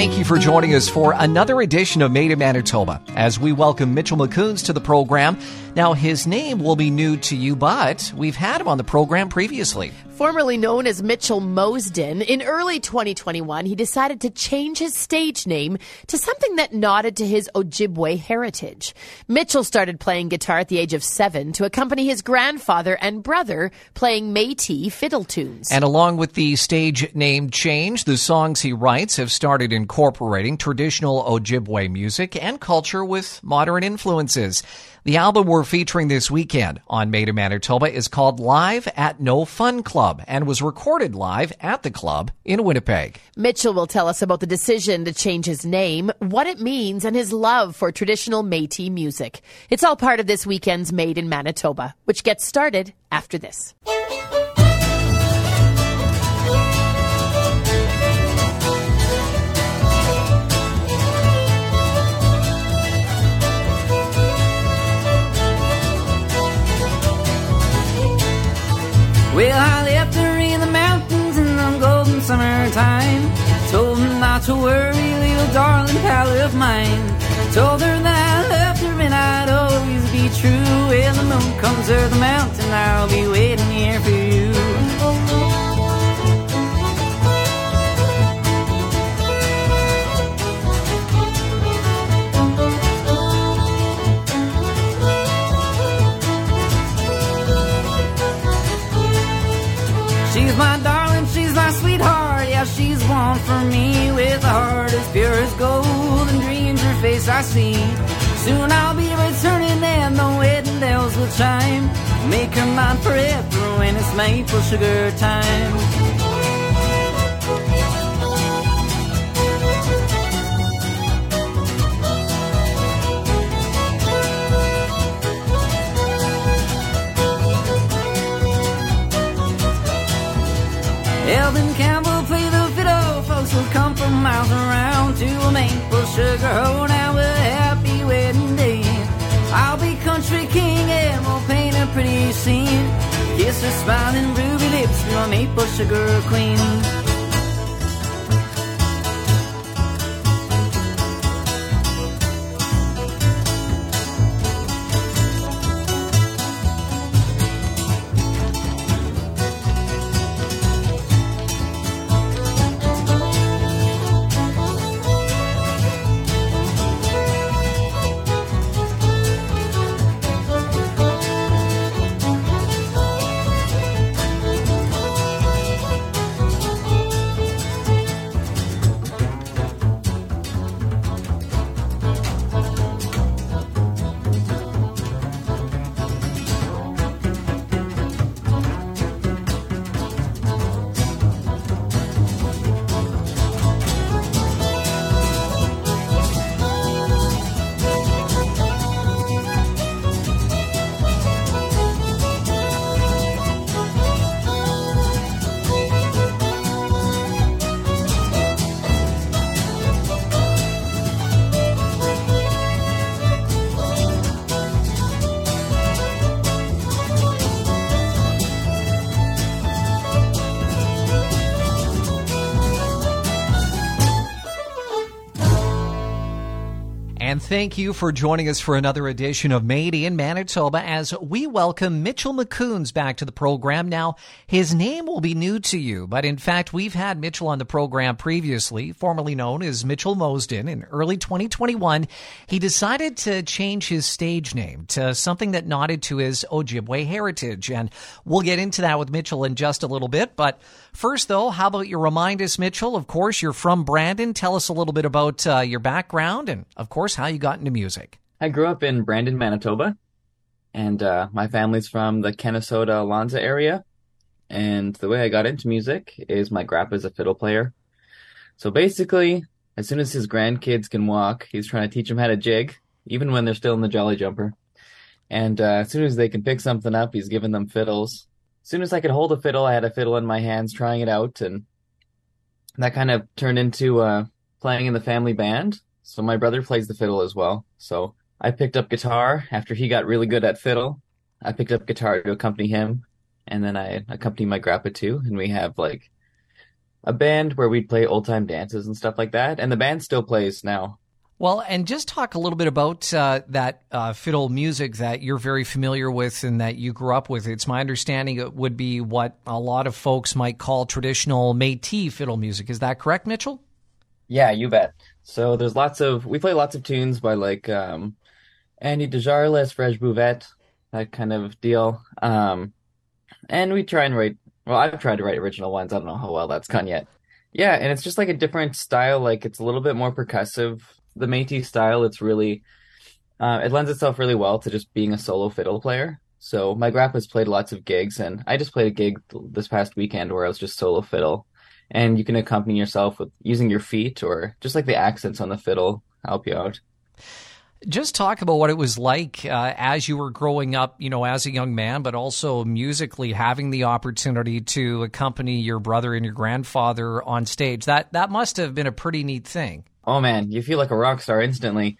Thank you for joining us for another edition of Made in Manitoba as we welcome Mitchell Makoons to the program. Now, his name will be new to you, but we've had him on the program previously. Formerly known as Mitchell Mosden, in early 2021, he decided to change his stage name to something that nodded to his Ojibwe heritage. Mitchell started playing guitar at the age of seven to accompany his grandfather and brother playing Métis fiddle tunes. And along with the stage name change, the songs he writes have started incorporating traditional Ojibwe music and culture with modern influences. The album we're featuring this weekend on Made in Manitoba is called Live at No Fun Club and was recorded live at the club in Winnipeg. Mitchell will tell us about the decision to change his name, what it means, and his love for traditional Métis music. It's all part of this weekend's Made in Manitoba, which gets started after this. Well, I not to worry, little darling pal of mine. Told her that I loved her and I'd always be true. When the moon comes over the mountain, I'll be waiting here for you. I see. Soon I'll be returning and the wedding bells will chime. Make her mine forever when it's maple sugar time. Elvin Campbell will come from miles around to a maple sugar hole. Now a happy wedding day. I'll be country king and we'll paint a pretty scene. Kiss her smiling ruby lips, a maple sugar queen. And thank you for joining us for another edition of Made in Manitoba as we welcome Mitchell Makoons back to the program. Now, his name will be new to you, but in fact, we've had Mitchell on the program previously, formerly known as Mitchell Mosden. In early 2021, he decided to change his stage name to something that nodded to his Ojibwe heritage. And we'll get into that with Mitchell in just a little bit. But first, though, how about you remind us, Mitchell? Of course, you're from Brandon. Tell us a little bit about uh, your background and, of course, how you got into music. I grew up in Brandon, Manitoba, and uh, my family's from the Kennesoda Alonza area. And the way I got into music is my grandpa's a fiddle player. So basically, as soon as his grandkids can walk, he's trying to teach them how to jig, even when they're still in the Jolly Jumper. And uh, as soon as they can pick something up, he's giving them fiddles. As soon as I could hold a fiddle, I had a fiddle in my hands, trying it out, and that kind of turned into uh, playing in the family band. So my brother plays the fiddle as well. So I picked up guitar after he got really good at fiddle. I picked up guitar to accompany him, and then I accompany my grandpa too. And we have like a band where we'd play old time dances and stuff like that, and the band still plays now. Well, and just talk a little bit about uh, that uh, fiddle music that you're very familiar with and that you grew up with. It's my understanding it would be what a lot of folks might call traditional Métis fiddle music. Is that correct, Mitchell? Yeah, you bet. So there's lots of we play lots of tunes by like um, Andy Desjarlais, Fred Bouvet, that kind of deal. Um, and we try and write. Well, I've tried to write original ones. I don't know how well that's gone yet. Yeah, and it's just like a different style. Like it's a little bit more percussive the Métis style, it's really uh, it lends itself really well to just being a solo fiddle player. So my grandpa's played lots of gigs, and I just played a gig this past weekend where I was just solo fiddle, and you can accompany yourself with using your feet or just like the accents on the fiddle help you out. Just talk about what it was like uh, as you were growing up, you know, as a young man, but also musically having the opportunity to accompany your brother and your grandfather on stage. That that must have been a pretty neat thing oh man, you feel like a rock star instantly.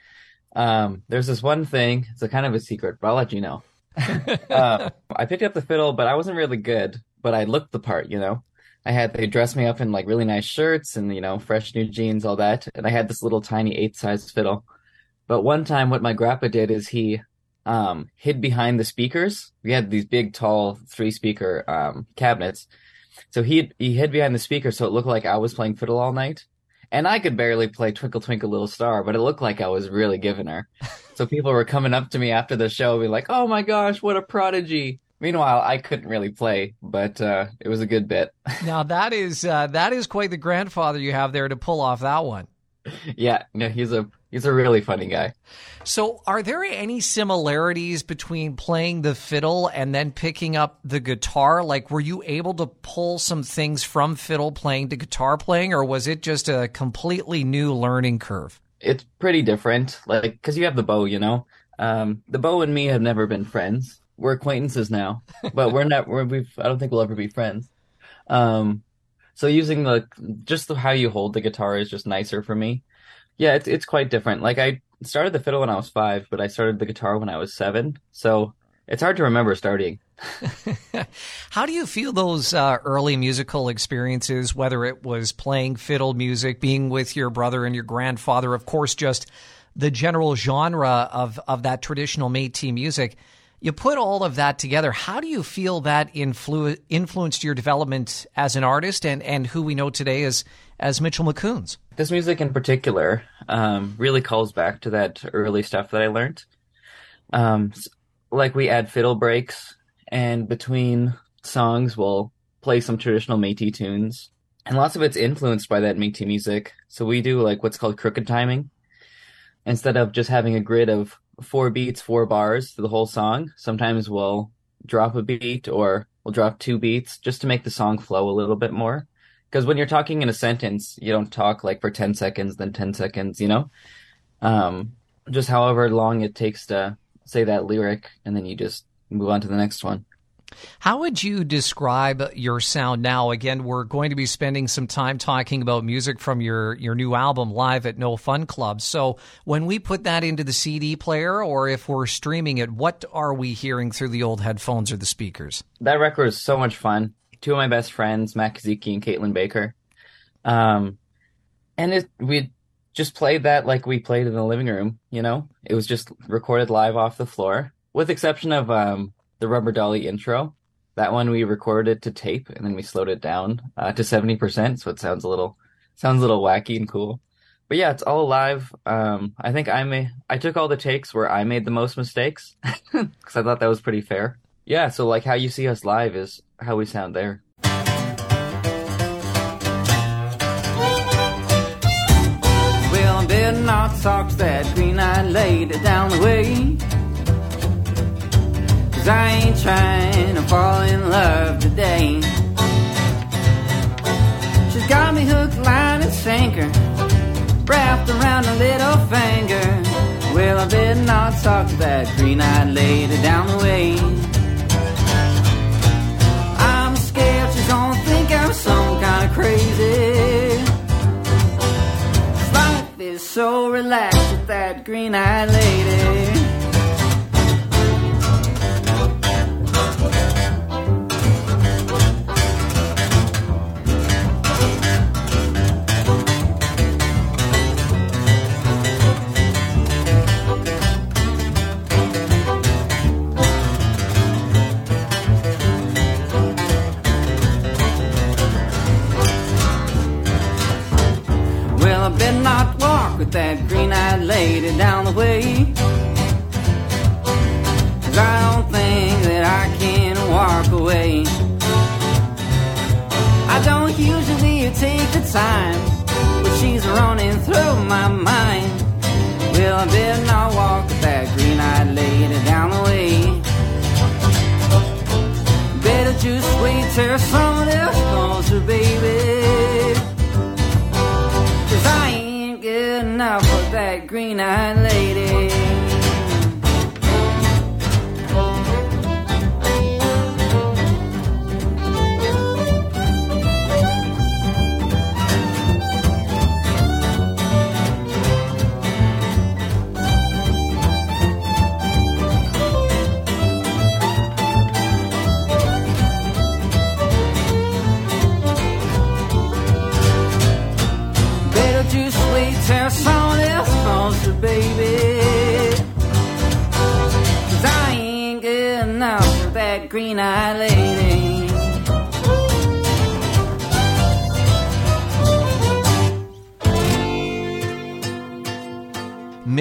Um, there's this one thing, it's a kind of a secret, but I'll let you know. uh, I picked up the fiddle, but I wasn't really good, but I looked the part, you know. I had, they dressed me up in like really nice shirts and, you know, fresh new jeans, all that. And I had this little tiny eight size fiddle. But one time what my grandpa did is he, um, hid behind the speakers. We had these big, tall, three speaker, um, cabinets. So he, he hid behind the speaker so it looked like I was playing fiddle all night. And I could barely play Twinkle Twinkle Little Star, but it looked like I was really giving her. so people were coming up to me after the show, be like, "Oh my gosh, what a prodigy!" Meanwhile, I couldn't really play, but uh, it was a good bit. now that is uh, that is quite the grandfather you have there to pull off that one. Yeah, no, he's a he's a really funny guy. So, are there any similarities between playing the fiddle and then picking up the guitar? Like, were you able to pull some things from fiddle playing to guitar playing, or was it just a completely new learning curve? It's pretty different, like, because you have the bow, you know? Um, the bow and me have never been friends. We're acquaintances now, but we're not, we're, we've, I don't think we'll ever be friends. Um, so using the, just the, how you hold the guitar is just nicer for me. Yeah, it's, it's quite different. Like, I, started the fiddle when I was five, but I started the guitar when I was seven. So it's hard to remember starting. How do you feel those uh, early musical experiences, whether it was playing fiddle music, being with your brother and your grandfather, of course, just the general genre of, of that traditional Métis music? You put all of that together. How do you feel that influ- influenced your development as an artist and, and who we know today as, as Mitchell Makoons? This music in particular um, really calls back to that early stuff that I learned. Um, like we add fiddle breaks, and between songs, we'll play some traditional Métis tunes. And lots of it's influenced by that Métis music. So we do like what's called crooked timing. Instead of just having a grid of four beats, four bars for the whole song, sometimes we'll drop a beat or we'll drop two beats just to make the song flow a little bit more. Because when you're talking in a sentence, you don't talk like for 10 seconds, then 10 seconds, you know? Um, just however long it takes to say that lyric, and then you just move on to the next one. How would you describe your sound now? Again, we're going to be spending some time talking about music from your, your new album live at No Fun Club. So when we put that into the CD player or if we're streaming it, what are we hearing through the old headphones or the speakers? That record is so much fun two of my best friends, Matt Kaziki and Caitlin Baker. Um, and it, we just played that like we played in the living room, you know? It was just recorded live off the floor, with exception of um, the Rubber Dolly intro. That one we recorded to tape and then we slowed it down uh, to 70%, so it sounds a little sounds a little wacky and cool. But yeah, it's all live. Um, I think I may I took all the takes where I made the most mistakes because I thought that was pretty fair. Yeah, so like how you see us live is how we sound there. Well, I'm not socks that green-eyed lady down the way. I ain't trying to fall in love today. She's got me hook, line, and sinker, wrapped around a little finger. Well, I bet not talk to that green-eyed lady down the way. I'm scared she's gonna think I'm some kind of crazy. Life is so relaxed with that green eyed lady.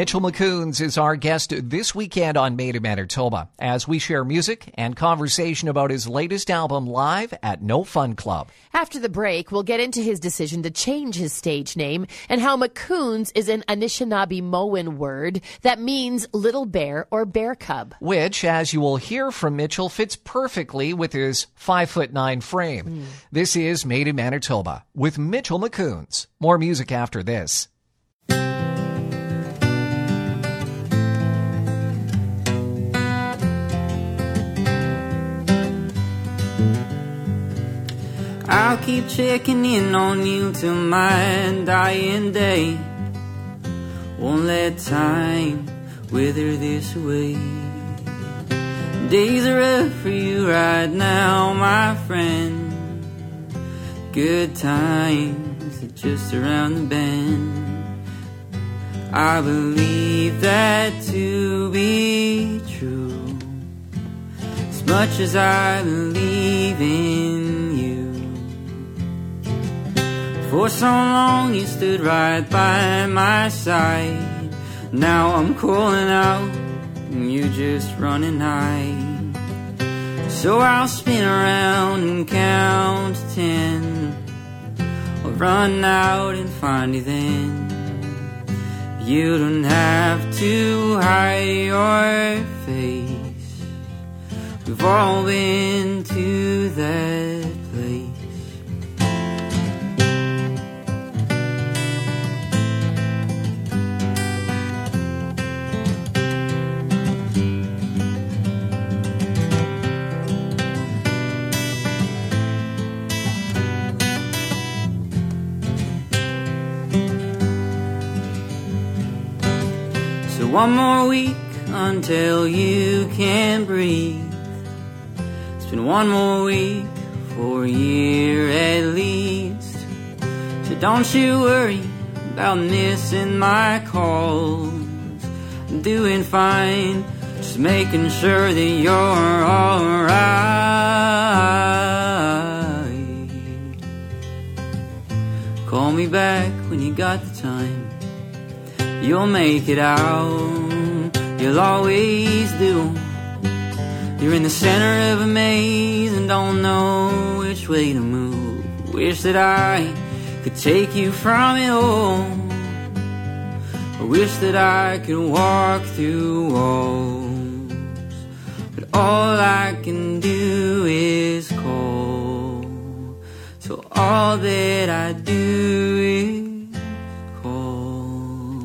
Mitchell Makoons is our guest this weekend on Made in Manitoba as we share music and conversation about his latest album live at No Fun Club. After the break, we'll get into his decision to change his stage name and how Makoons is an Anishinaabemowin word that means little bear or bear cub. Which, as you will hear from Mitchell, fits perfectly with his five foot nine frame. Hmm. This is Made in Manitoba with Mitchell Makoons. More music after this. I'll keep checking in on you till my dying day. Won't let time wither this away. Days are rough for you right now, my friend. Good times are just around the bend. I believe that to be true. As much as I believe in For so long you stood right by my side. Now I'm calling out, and you're just running high. So I'll spin around and count to ten. I'll run out and find you then. You don't have to hide your face. We've all been to that one more week until you can breathe. It's been one more week for a year at least. So don't you worry about missing my calls. I'm doing fine, just making sure that you're alright. Call me back when you got the time. You'll make it out, you'll always do. You're in the center of a maze and don't know which way to move. Wish that I could take you from it all. I wish that I could walk through walls. But all I can do is call. So all that I do is.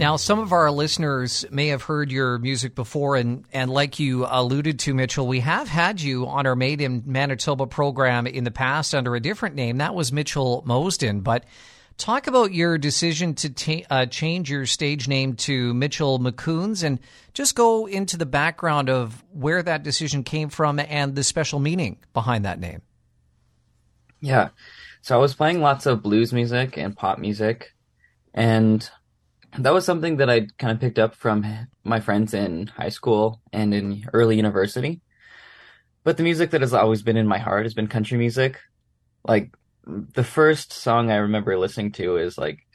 Now, some of our listeners may have heard your music before, and, and like you alluded to, Mitchell, we have had you on our Made in Manitoba program in the past under a different name. That was Mitchell Mosden. But talk about your decision to ta- uh, change your stage name to Mitchell Makoons and just go into the background of where that decision came from and the special meaning behind that name. Yeah. So I was playing lots of blues music and pop music, and that was something that I kind of picked up from my friends in high school and in early university. But the music that has always been in my heart has been country music. Like the first song I remember listening to is like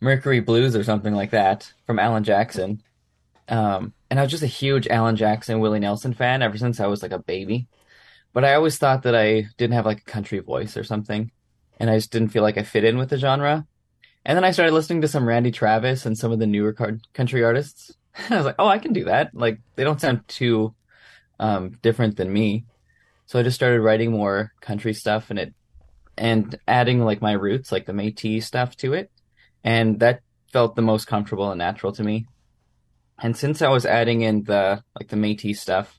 Mercury Blues or something like that from Alan Jackson. Um, and I was just a huge Alan Jackson, Willie Nelson fan ever since I was like a baby. But I always thought that I didn't have like a country voice or something, and I just didn't feel like I fit in with the genre. And then I started listening to some Randy Travis and some of the newer country artists. I was like, oh, I can do that. Like they don't sound too um, different than me. So I just started writing more country stuff and it and adding like my roots, like the Métis stuff to it. And that felt the most comfortable and natural to me. And since I was adding in the like the Métis stuff,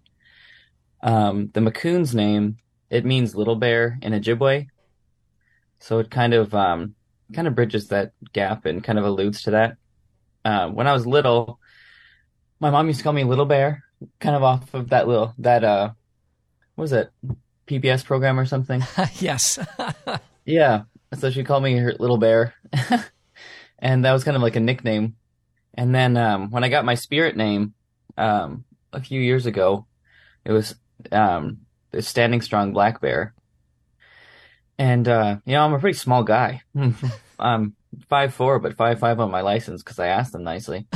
um, the Makoons name it means little bear in Ojibwe, so it kind of um, kind of bridges that gap and kind of alludes to that. Uh, when I was little, my mom used to call me Little Bear, kind of off of that little that uh, what was it, PBS program or something? yes. yeah. So she called me her Little Bear, and that was kind of like a nickname and then um, when I got my spirit name um, a few years ago, it was um, the Standing Strong Black Bear. And uh, you know, I'm a pretty small guy. I'm five four, but five five on my license because I asked them nicely.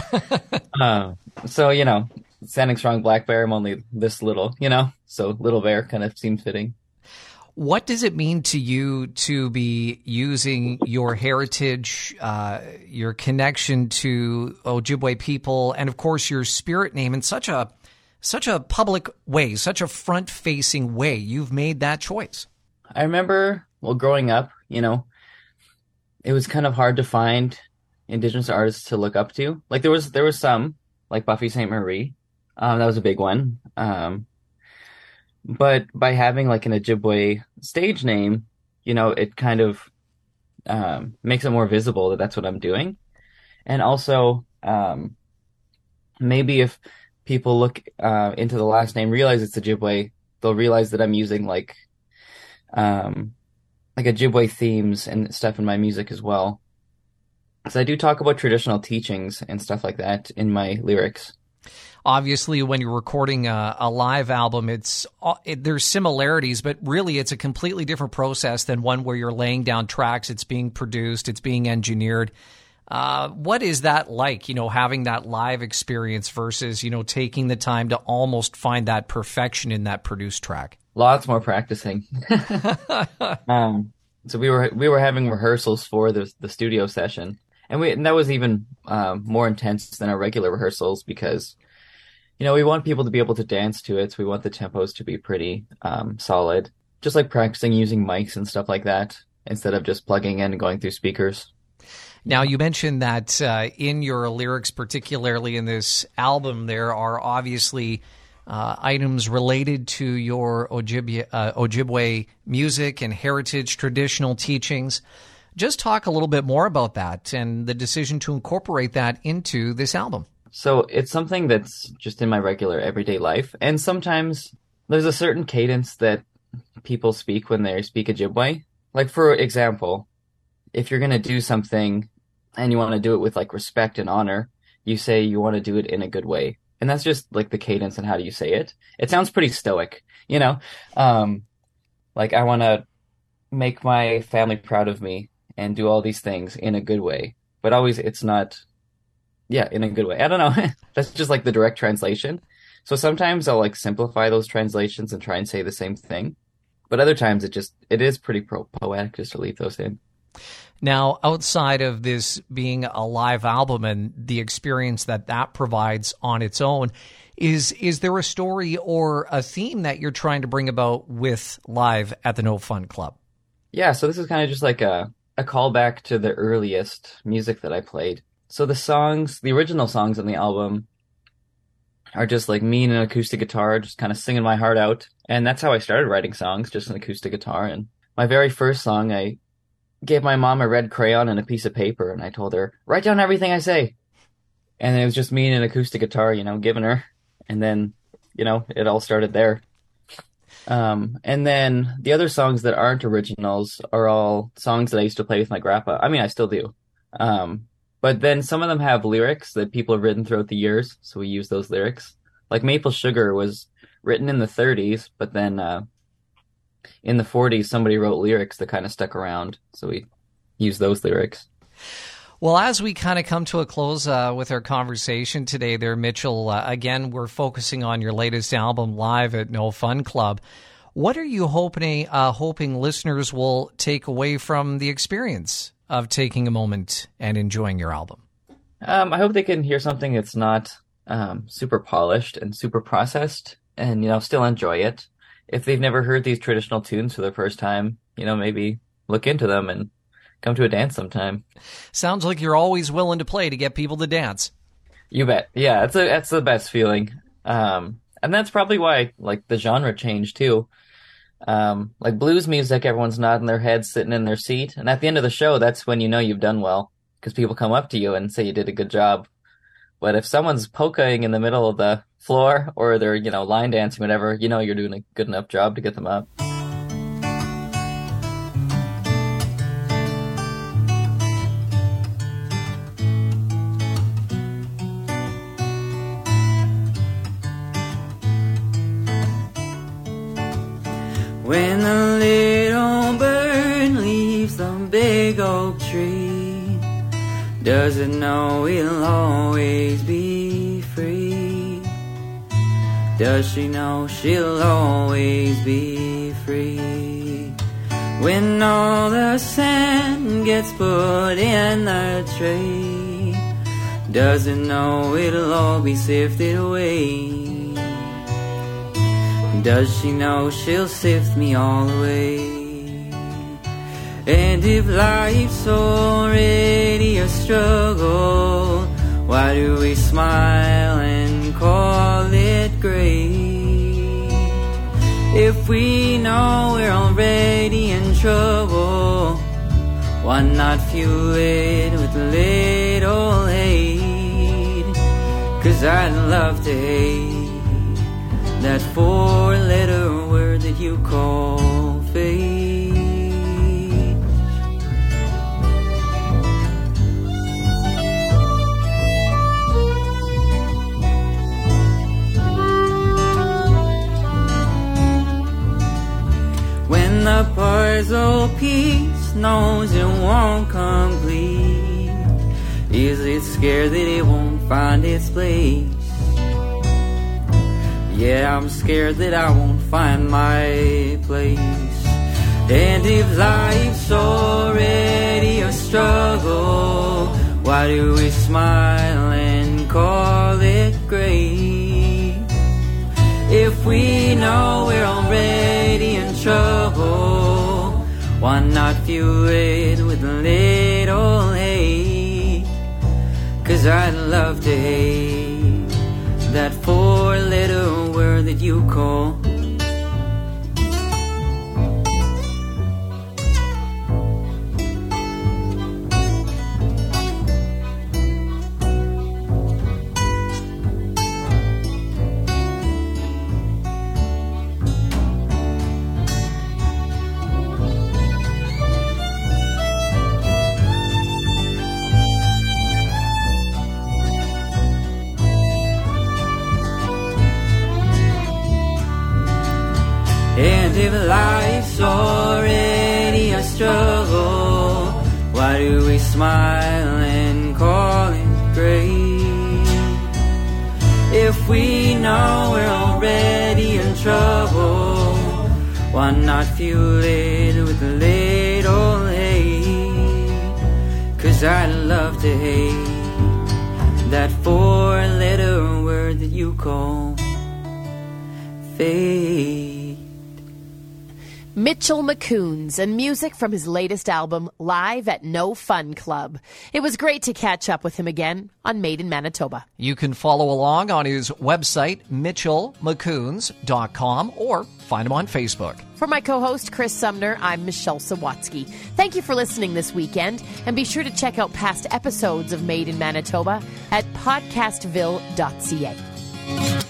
uh, so you know, Standing Strong Black Bear. I'm only this little, you know. So little bear kind of seemed fitting. What does it mean to you to be using your heritage, uh, your connection to Ojibwe people, and of course your spirit name in such a such a public way, such a front facing way? You've made that choice. I remember, well, growing up, you know, it was kind of hard to find Indigenous artists to look up to. Like there was there was some, like Buffy Sainte-Marie, um, that was a big one. Um, but by having like an Ojibwe stage name, you know, it kind of um, makes it more visible that that's what I'm doing. And also, um, maybe if people look uh, into the last name, realize it's Ojibwe, they'll realize that I'm using like um, like Ojibwe themes and stuff in my music as well. Because I do talk about traditional teachings and stuff like that in my lyrics. Obviously when you're recording a, a live album it's uh, it, there's similarities but really it's a completely different process than one where you're laying down tracks it's being produced it's being engineered. Uh, what is that like you know having that live experience versus you know taking the time to almost find that perfection in that produced track lots more practicing um, so we were we were having rehearsals for the the studio session and we and that was even um, more intense than our regular rehearsals because you know, we want people to be able to dance to it. So we want the tempos to be pretty um, solid. Just like practicing using mics and stuff like that instead of just plugging in and going through speakers. Now, you mentioned that uh, in your lyrics, particularly in this album, there are obviously uh, items related to your Ojibwe, uh, Ojibwe music and heritage traditional teachings. Just talk a little bit more about that and the decision to incorporate that into this album. So it's something that's just in my regular everyday life. And sometimes there's a certain cadence that people speak when they speak Ojibwe. Like, for example, if you're going to do something and you want to do it with like respect and honor, you say you want to do it in a good way. And that's just like the cadence and how do you say it. It sounds pretty stoic, you know? Um, like I want to make my family proud of me and do all these things in a good way. But always it's not yeah, in a good way. I don't know. That's just like the direct translation. So sometimes I'll like simplify those translations and try and say the same thing. But other times it just it is pretty pro- poetic just to leave those in. Now, outside of this being a live album and the experience that that provides on its own, is is there a story or a theme that you're trying to bring about with live at the No Fun Club? Yeah, so this is kind of just like a a callback to the earliest music that I played. So the songs, the original songs on the album are just like me and an acoustic guitar, just kind of singing my heart out. And that's how I started writing songs, just an acoustic guitar. And my very first song, I gave my mom a red crayon and a piece of paper and I told her, write down everything I say. And it was just me and an acoustic guitar, you know, giving her. And then, you know, it all started there. Um, and then the other songs that aren't originals are all songs that I used to play with my grandpa. I mean, I still do. Um, but then some of them have lyrics that people have written throughout the years, so we use those lyrics. Like Maple Sugar was written in the 30s, but then uh, in the 40s somebody wrote lyrics that kind of stuck around, so we use those lyrics. Well, as we kind of come to a close uh, with our conversation today, there, Mitchell, uh, again, we're focusing on your latest album, Live at No Fun Club. What are you hoping, uh, hoping listeners will take away from the experience of taking a moment and enjoying your album? Um, I hope they can hear something that's not um, super polished and super processed, and you know, still enjoy it. If they've never heard these traditional tunes for the first time, you know, maybe look into them and come to a dance sometime. Sounds like you're always willing to play to get people to dance. You bet. Yeah, that's a that's the best feeling. Um, and that's probably why like the genre changed too. Um, like blues music, everyone's nodding their heads, sitting in their seat, and at the end of the show, that's when you know you've done well because people come up to you and say you did a good job. But if someone's polkaing in the middle of the floor or they're you know line dancing, whatever, you know you're doing a good enough job to get them up. When the little bird leaves the big oak tree, does it know it'll always be free? Does she know she'll always be free? When all the sand gets put in the tray, doesn't know it'll all be sifted away? Does she know she'll sift me all away? And if life's already a struggle, why do we smile and call it great? If we know we're already in trouble, why not fuel it with little hate? Cause I'd love to hate that four When the peace knows it won't complete, is it scared that it won't find its place? Yeah, I'm scared that I won't find my place. And if life's already a struggle, why do we smile and call it great? If we know we're already in trouble, why not fuel it with a little hate? Cause I'd love to hate that four letter word that you call. Smile and call it great? If we know we're already in trouble, why not fuel it with a little hate? Cause I'd love to hate that four letter word that you call fate. Mitchell Makoons and music from his latest album, Live at No Fun Club. It was great to catch up with him again on Made in Manitoba. You can follow along on his website, mitchellmakoons.com, or find him on Facebook. For my co host, Chris Sumner, I'm Michelle Sawatsky. Thank you for listening this weekend, and be sure to check out past episodes of Made in Manitoba at podcastville.ca.